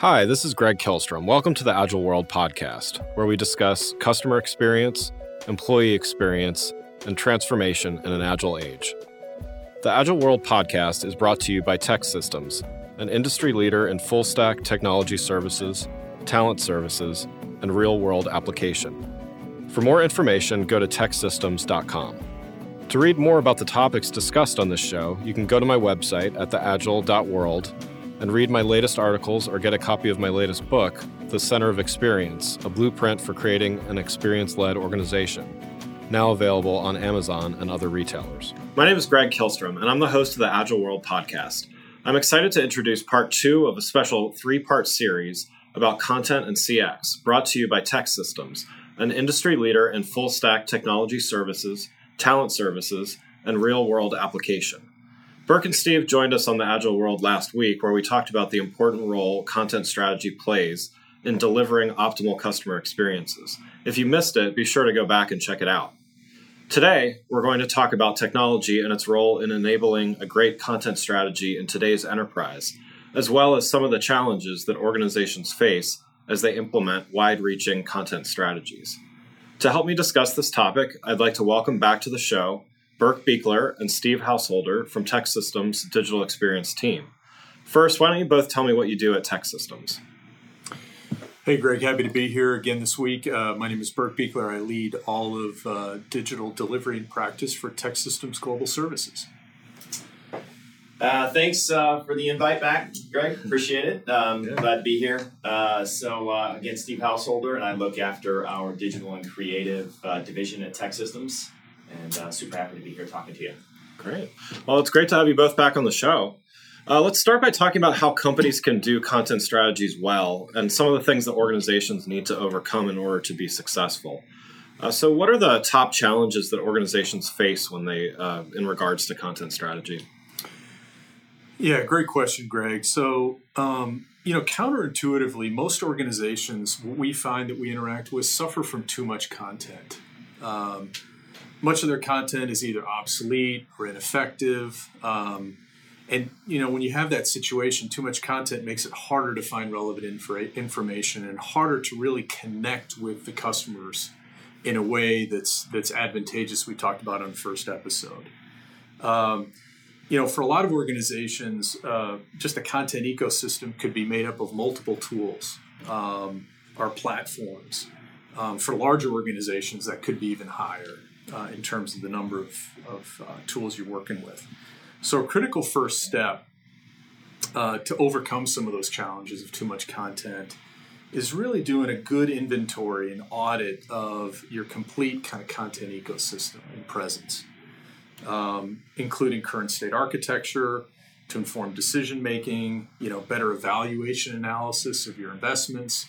Hi, this is Greg Kihlstrom. Welcome to the Agile World podcast, where we discuss customer experience, employee experience, and transformation in an agile age. The Agile World podcast is brought to you by TEKsystems, an industry leader in full stack technology services, talent services, and real world application. For more information, go to teksystems.com. To read more about the topics discussed on this show, you can go to my website at theagile.world and read my latest articles or get a copy of my latest book, The Center of Experience A Blueprint for Creating an Experience Led Organization, now available on Amazon and other retailers. My name is Greg Kihlstrom, and I'm the host of the Agile World podcast. I'm excited to introduce part two of a special three part series about content and CX, brought to you by TEKsystems, an industry leader in full stack technology services, talent services, and real world application. Burk and Steve joined us on the Agile World last week, where we talked about the important role content strategy plays in delivering optimal customer experiences. If you missed it, be sure to go back and check it out. Today, we're going to talk about technology and its role in enabling a great content strategy in today's enterprise, as well as some of the challenges that organizations face as they implement wide reaching content strategies. To help me discuss this topic, I'd like to welcome back to the show Burk Buechler and Steve Householder from TEKsystems Digital Experience team. First, why don't you both tell me what you do at TEKsystems? Hey, Greg, happy to be here again this week. Uh, my name is Burk Buechler. I lead all of uh, digital delivery and practice for TEKsystems Global Services. Uh, thanks uh, for the invite back, Greg. Appreciate it. Um, yeah. Glad to be here. Uh, so, uh, again, Steve Householder, and I look after our digital and creative uh, division at TEKsystems and uh, super happy to be here talking to you. Great. Well, it's great to have you both back on the show. Uh, let's start by talking about how companies can do content strategies well and some of the things that organizations need to overcome in order to be successful. Uh, so, what are the top challenges that organizations face when they, uh, in regards to content strategy? Yeah, great question, Greg. So, um, you know, counterintuitively, most organizations we find that we interact with suffer from too much content. Um, much of their content is either obsolete or ineffective. Um, and you know when you have that situation too much content makes it harder to find relevant inf- information and harder to really connect with the customers in a way that's that's advantageous we talked about on the first episode um, you know for a lot of organizations uh, just a content ecosystem could be made up of multiple tools um, or platforms um, for larger organizations that could be even higher uh, in terms of the number of, of uh, tools you're working with. So, a critical first step uh, to overcome some of those challenges of too much content is really doing a good inventory and audit of your complete kind of content ecosystem and presence, um, including current state architecture to inform decision making, you know, better evaluation analysis of your investments,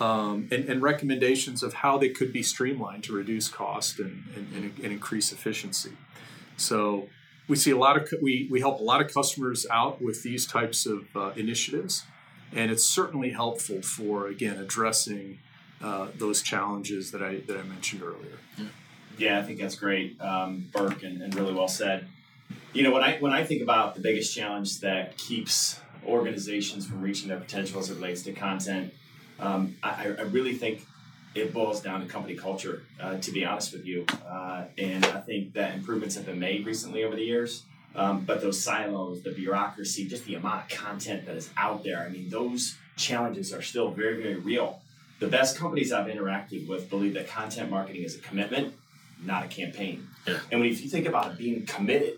um, and, and, recommendations of how they could be streamlined to reduce cost and, and, and, increase efficiency. So we see a lot of we, we help a lot of customers out with these types of uh, initiatives, and it's certainly helpful for again addressing uh, those challenges that I that I mentioned earlier. Yeah, yeah I think that's great, um, Burk, and, and really well said. You know, when I when I think about the biggest challenge that keeps organizations from reaching their potential as it relates to content um, I, I, really think it boils down to company culture, uh, to be honest with you. Uh, and I think that improvements have been made recently over the years. Um, but those silos, the bureaucracy, just the amount of content that is out there, I mean, those challenges are still very, very real. The best companies I've interacted with believe that content marketing is a commitment, not a campaign. Yeah. And when if you think about being committed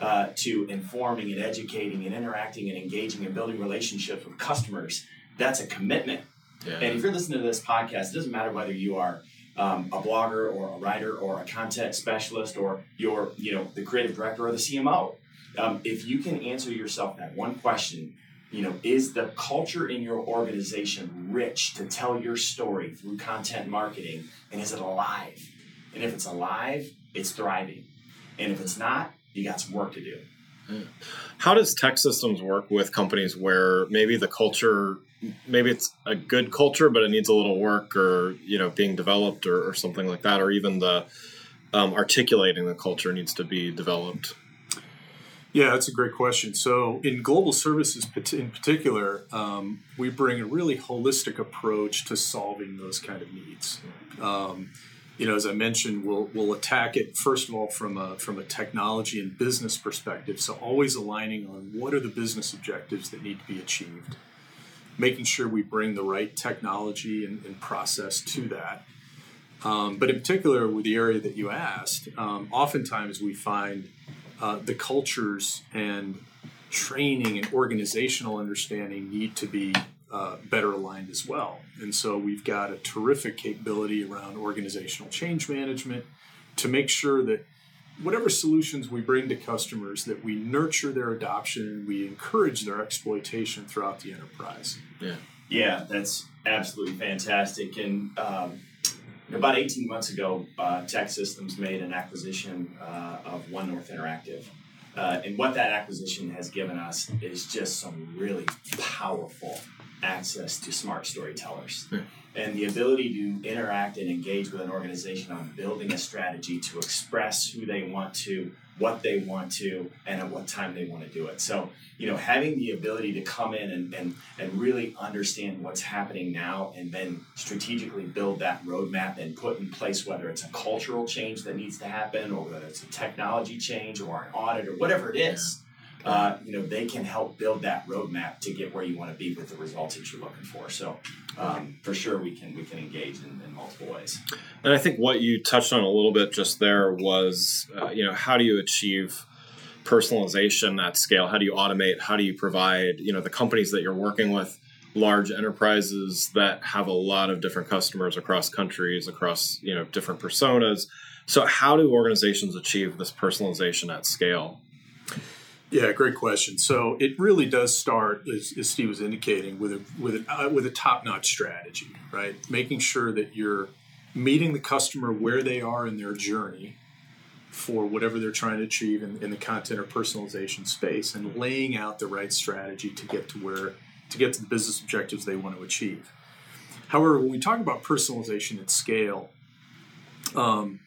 uh, to informing and educating and interacting and engaging and building relationships with customers, that's a commitment yeah. And if you're listening to this podcast, it doesn't matter whether you are um, a blogger or a writer or a content specialist or you're, you know, the creative director or the CMO. um, if you can answer yourself that one question, you know, is the culture in your organization rich to tell your story through content marketing, and is it alive? And if it's alive, it's thriving, and if it's not, you got some work to do. How does TEKsystems work with companies where maybe the culture, maybe it's a good culture, but it needs a little work, or you know, being developed, or, or something like that, or even the um, articulating the culture needs to be developed? Yeah, that's a great question. So, in global services in particular, um, we bring a really holistic approach to solving those kind of needs. Um, you know, as I mentioned, we'll we'll attack it first of all from a from a technology and business perspective. So, always aligning on what are the business objectives that need to be achieved, making sure we bring the right technology and, and process to that. Um, but in particular, with the area that you asked, um, oftentimes we find uh, the cultures and training and organizational understanding need to be uh, better aligned as well. And so we've got a terrific capability around organizational change management to make sure that whatever solutions we bring to customers that we nurture their adoption and we encourage their exploitation throughout the enterprise. Yeah, yeah, that's absolutely fantastic. And um, about 18 months ago, uh, TEKsystems made an acquisition uh, of One North Interactive. Uh, and what that acquisition has given us is just some really powerful access to smart storytellers. Yeah. And the ability to interact and engage with an organization on building a strategy to express who they want to what they want to and at what time they want to do it. So, you know, having the ability to come in and, and, and really understand what's happening now and then strategically build that roadmap and put in place whether it's a cultural change that needs to happen or whether it's a technology change or an audit or whatever it is. Uh, you know, they can help build that roadmap to get where you want to be with the results that you're looking for. So, um, for sure, we can we can engage in, in, multiple ways. And I think what you touched on a little bit just there was, uh, you know, how do you achieve personalization at scale? How do you automate? How do you provide, you know, the companies that you're working with? large enterprises that have a lot of different customers across countries across you know different personas so how do organizations achieve this personalization at scale yeah, great question. So it really does start, as, as Steve was indicating, with a with uh, with a top notch strategy, right? Making sure that you're meeting the customer where they are in their journey for whatever they're trying to achieve in, in the content or personalization space, and laying out the right strategy to get to where to get to the business objectives they want to achieve. However, when we talk about personalization at scale, um,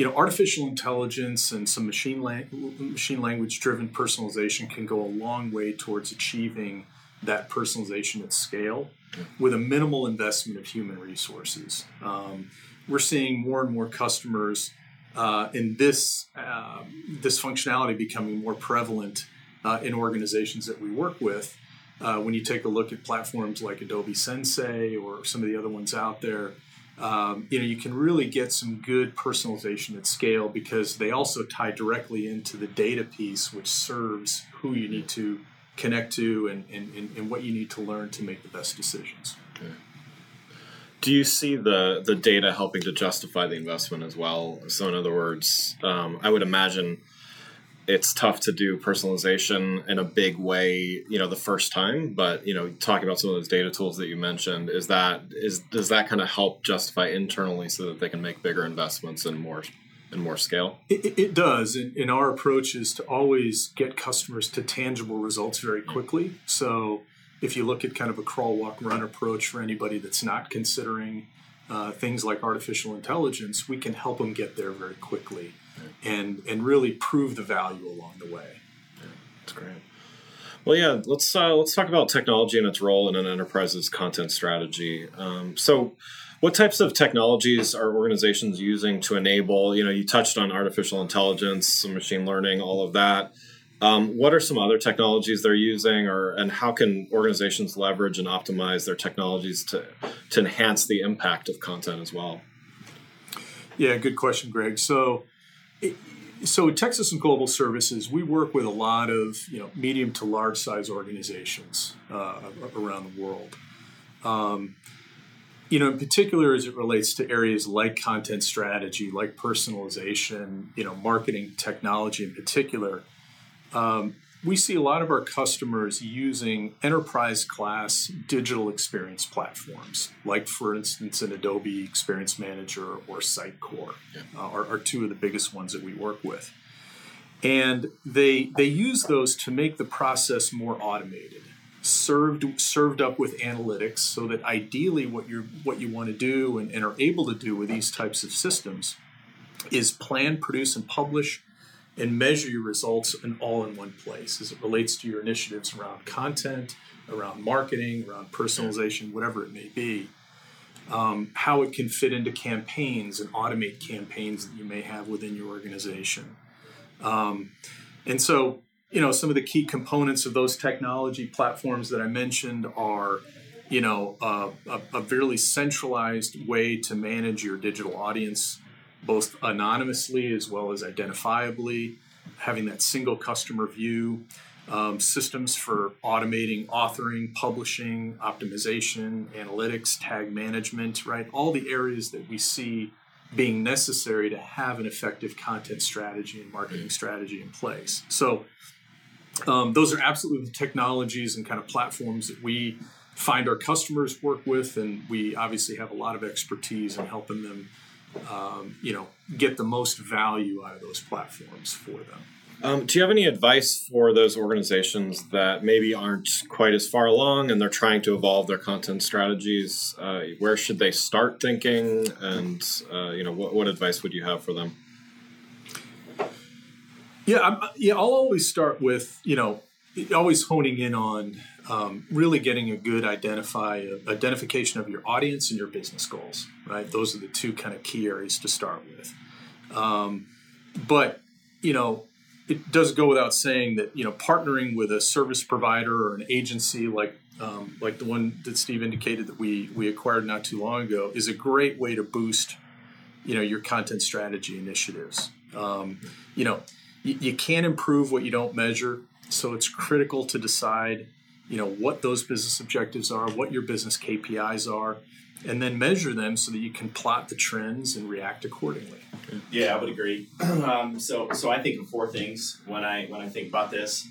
you know, artificial intelligence and some machine la- machine language driven personalization can go a long way towards achieving that personalization at scale with a minimal investment of human resources. Um, we're seeing more and more customers uh, in this uh, this functionality becoming more prevalent uh, in organizations that we work with. Uh, when you take a look at platforms like Adobe Sensei or some of the other ones out there, um, you know you can really get some good personalization at scale because they also tie directly into the data piece which serves who you need to connect to and, and, and, what you need to learn to make the best decisions okay. do you see the the data helping to justify the investment as well so in other words um, i would imagine it's tough to do personalization in a big way, you know, the first time. But you know, talking about some of those data tools that you mentioned, is that is does that kind of help justify internally so that they can make bigger investments and more and more scale? It, it does. And, and our approach is to always get customers to tangible results very quickly. So if you look at kind of a crawl, walk, run approach for anybody that's not considering uh, things like artificial intelligence, we can help them get there very quickly and and really prove the value along the way. That's great. Well, yeah, let's uh, let's talk about technology and its role in an enterprise's content strategy. Um, so, what types of technologies are organizations using to enable? You know, you touched on artificial intelligence, some machine learning, all of that. Um, what are some other technologies they're using, or and how can organizations leverage and optimize their technologies to to enhance the impact of content as well? Yeah, good question, Greg. So so at and Global Services, we work with a lot of you know medium to large size organizations uh, around the world. Um, you know, in particular, as it relates to areas like content strategy, like personalization, you know, marketing technology in particular, um, we see a lot of our customers using enterprise class digital experience platforms, like, for instance, an Adobe Experience Manager or Sitecore, yeah. uh, are, are two of the biggest ones that we work with. And they, they use those to make the process more automated served served up with analytics so that ideally what you what you want to do and, and, are able to do with these types of systems is plan produce and publish and measure your results in all in one place as it relates to your initiatives around content, around marketing, around personalization, whatever it may be. Um, how it can fit into campaigns and automate campaigns that you may have within your organization. Um, and so, you know, some of the key components of those technology platforms that I mentioned are, you know, uh, a, a fairly centralized way to manage your digital audience both anonymously as well as identifiably, having that single customer view, um, systems for automating authoring, publishing, optimization, analytics, tag management, right? All the areas that we see being necessary to have an effective content strategy and marketing strategy in place. So, um, those are absolutely the technologies and kind of platforms that we find our customers work with, and we obviously have a lot of expertise in helping them um, you know, get the most value out of those platforms for them. Um, do you have any advice for those organizations that maybe aren't quite as far along and they're trying to evolve their content strategies? Uh, where should they start thinking, and uh, you know, what, what advice would you have for them? Yeah, I'm, yeah, I'll always start with you know, always honing in on um, really getting a good identify identification of your audience and your business goals. Right, those are the two kind of key areas to start with. Um, but you know, it does go without saying that you know partnering with a service provider or an agency like um, like the one that Steve indicated that we we acquired not too long ago is a great way to boost you know your content strategy initiatives. Um, you know, you, you can't improve what you don't measure, so it's critical to decide you know what those business objectives are, what your business KPIs are, and then measure them so that you can plot the trends and react accordingly. Yeah, I would agree. um, so, so I think of four things when I when I think about this,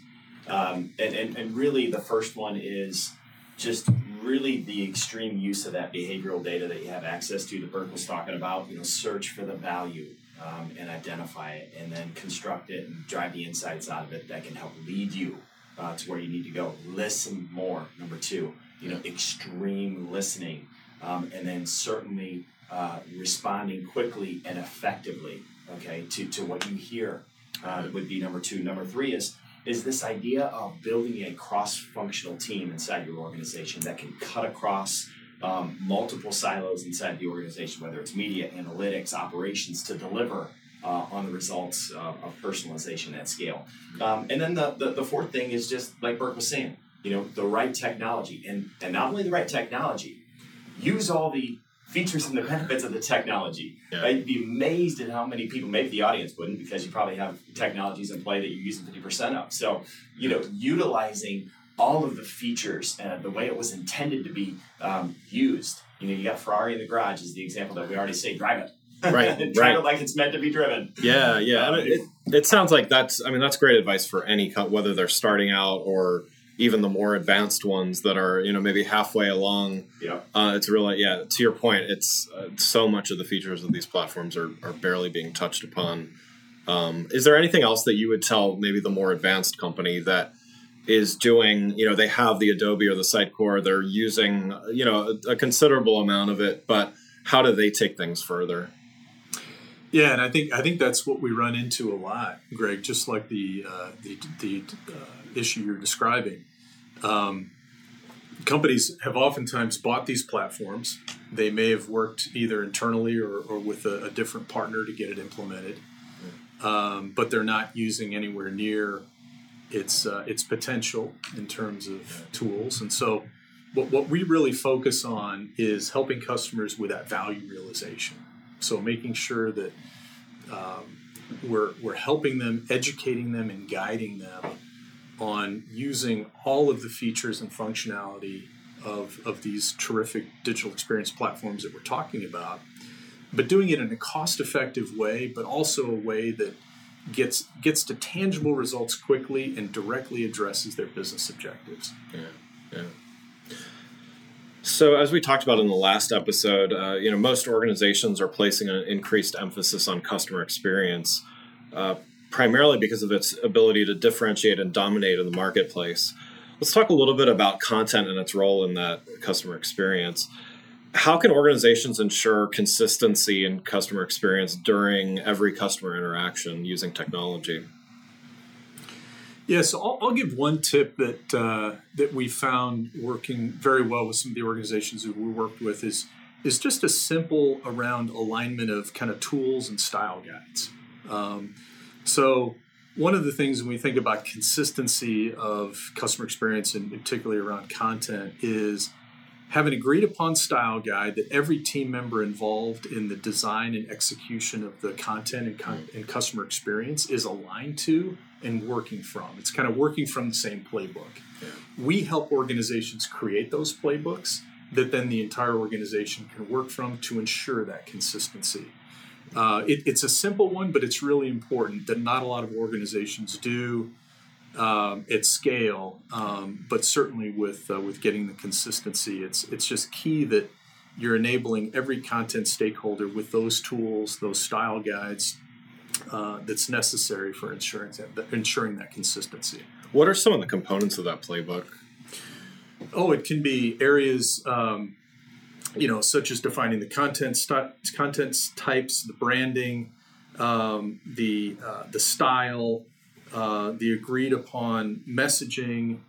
um, and, and and really the first one is just really the extreme use of that behavioral data that you have access to that Burk was talking about. You know, search for the value um, and identify it, and then construct it and drive the insights out of it that can help lead you uh, to where you need to go. Listen more. Number two, you know, extreme listening, um, and then certainly uh, responding quickly and effectively. Okay, to to what you hear uh, would be number two. Number three is is this idea of building a cross-functional team inside your organization that can cut across um, multiple silos inside the organization, whether it's media, analytics, operations, to deliver uh, on the results of, of personalization at scale. Um, and then the, the, the, fourth thing is just like Burk was saying, you know, the right technology. And, and not only the right technology, use all the features and the benefits of the technology. Yeah. I'd be amazed at how many people, maybe the audience wouldn't, because you probably have technologies in play that you're using 50% of. So, you know, utilizing all of the features and the way it was intended to be um, used. You know, you got Ferrari in the garage is the example that we already say, drive it. Right drive right. it like it's meant to be driven. Yeah yeah. Um, it, it, sounds like that's i mean that's great advice for any company, whether they're starting out or even the more advanced ones that are you know maybe halfway along. Yeah. Uh, it's really yeah to your point it's uh, so much of the features of these platforms are, are barely being touched upon. Um, is there anything else that you would tell maybe the more advanced company that is doing you know they have the adobe or the sitecore they're using you know a, a considerable amount of it but how do they take things further yeah, and I think I think that's what we run into a lot, Greg. Just like the uh, the, the uh, issue you're describing, um, companies have oftentimes bought these platforms. They may have worked either internally or, or with a, a, different partner to get it implemented, um, but they're not using anywhere near its uh, its potential in terms of tools. And so, what what we really focus on is helping customers with that value realization so making sure that um, we're, we're helping them, educating them, and guiding them on using all of the features and functionality of, of these terrific digital experience platforms that we're talking about, but doing it in a cost effective way, but also a way that gets gets to tangible results quickly and directly addresses their business objectives. Yeah, yeah. So, as we talked about in the last episode, uh, you know, most organizations are placing an increased emphasis on customer experience, uh, primarily because of its ability to differentiate and dominate in the marketplace. Let's talk a little bit about content and its role in that customer experience how can organizations ensure consistency in customer experience during every customer interaction using technology? Yeah, so I'll, I'll give one tip that uh, that we found working very well with some of the organizations that we worked with is is just a simple around alignment of kind of tools and style guides. Um, so one of the things when we think about consistency of customer experience and particularly around content is have an agreed upon style guide that every team member involved in the design and execution of the content and, con- and, customer experience is aligned to and working from. It's kind of working from the same playbook. We help organizations create those playbooks that then the entire organization can work from to ensure that consistency. Uh, it, it's a simple one, but it's really important that not a lot of organizations do um, at scale, um, but certainly with uh, with getting the consistency, it's it's just key that you're enabling every content stakeholder with those tools, those style guides uh, that's necessary for ensuring that, ensuring that consistency. What are some of the components of that playbook? Oh, it can be areas, um, you know, such as defining the content st- content types, the branding, um, the uh, the style, uh, the agreed upon messaging,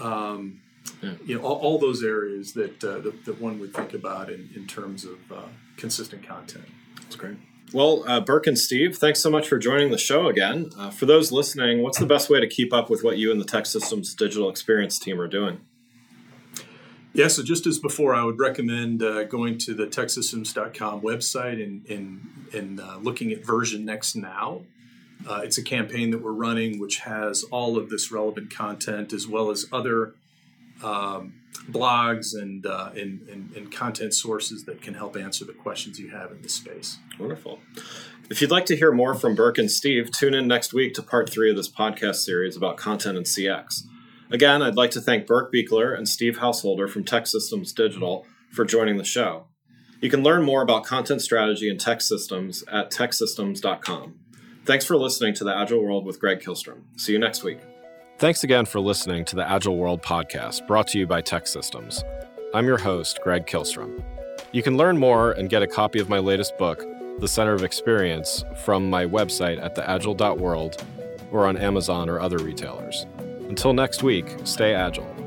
um, yeah. you know, all, all, those areas that, uh, that, that one would think about in, in terms of uh, consistent content. That's great. Well, uh, Burk and Steve, thanks so much for joining the show again. Uh, for those listening, what's the best way to keep up with what you and the TEKsystems digital experience team are doing? Yeah, so just as before, I would recommend uh, going to the teksystems.com website and, and, and uh, looking at version next now. Uh, it's a campaign that we're running which has all of this relevant content as well as other um, blogs and, uh, and, and, and, content sources that can help answer the questions you have in this space. Wonderful. If you'd like to hear more from Burk and Steve, tune in next week to part three of this podcast series about content and CX. Again, I'd like to thank Burk Buechler and Steve Householder from TEKsystems Digital for joining the show. You can learn more about content strategy and TEKsystems at teksystems.com. Thanks for listening to the Agile World with Greg Kihlstrom. See you next week. Thanks again for listening to the Agile World podcast brought to you by TEKsystems. I'm your host, Greg Kihlstrom. You can learn more and get a copy of my latest book, The Center of Experience, from my website at theagile.world or on Amazon or other retailers. Until next week, stay agile.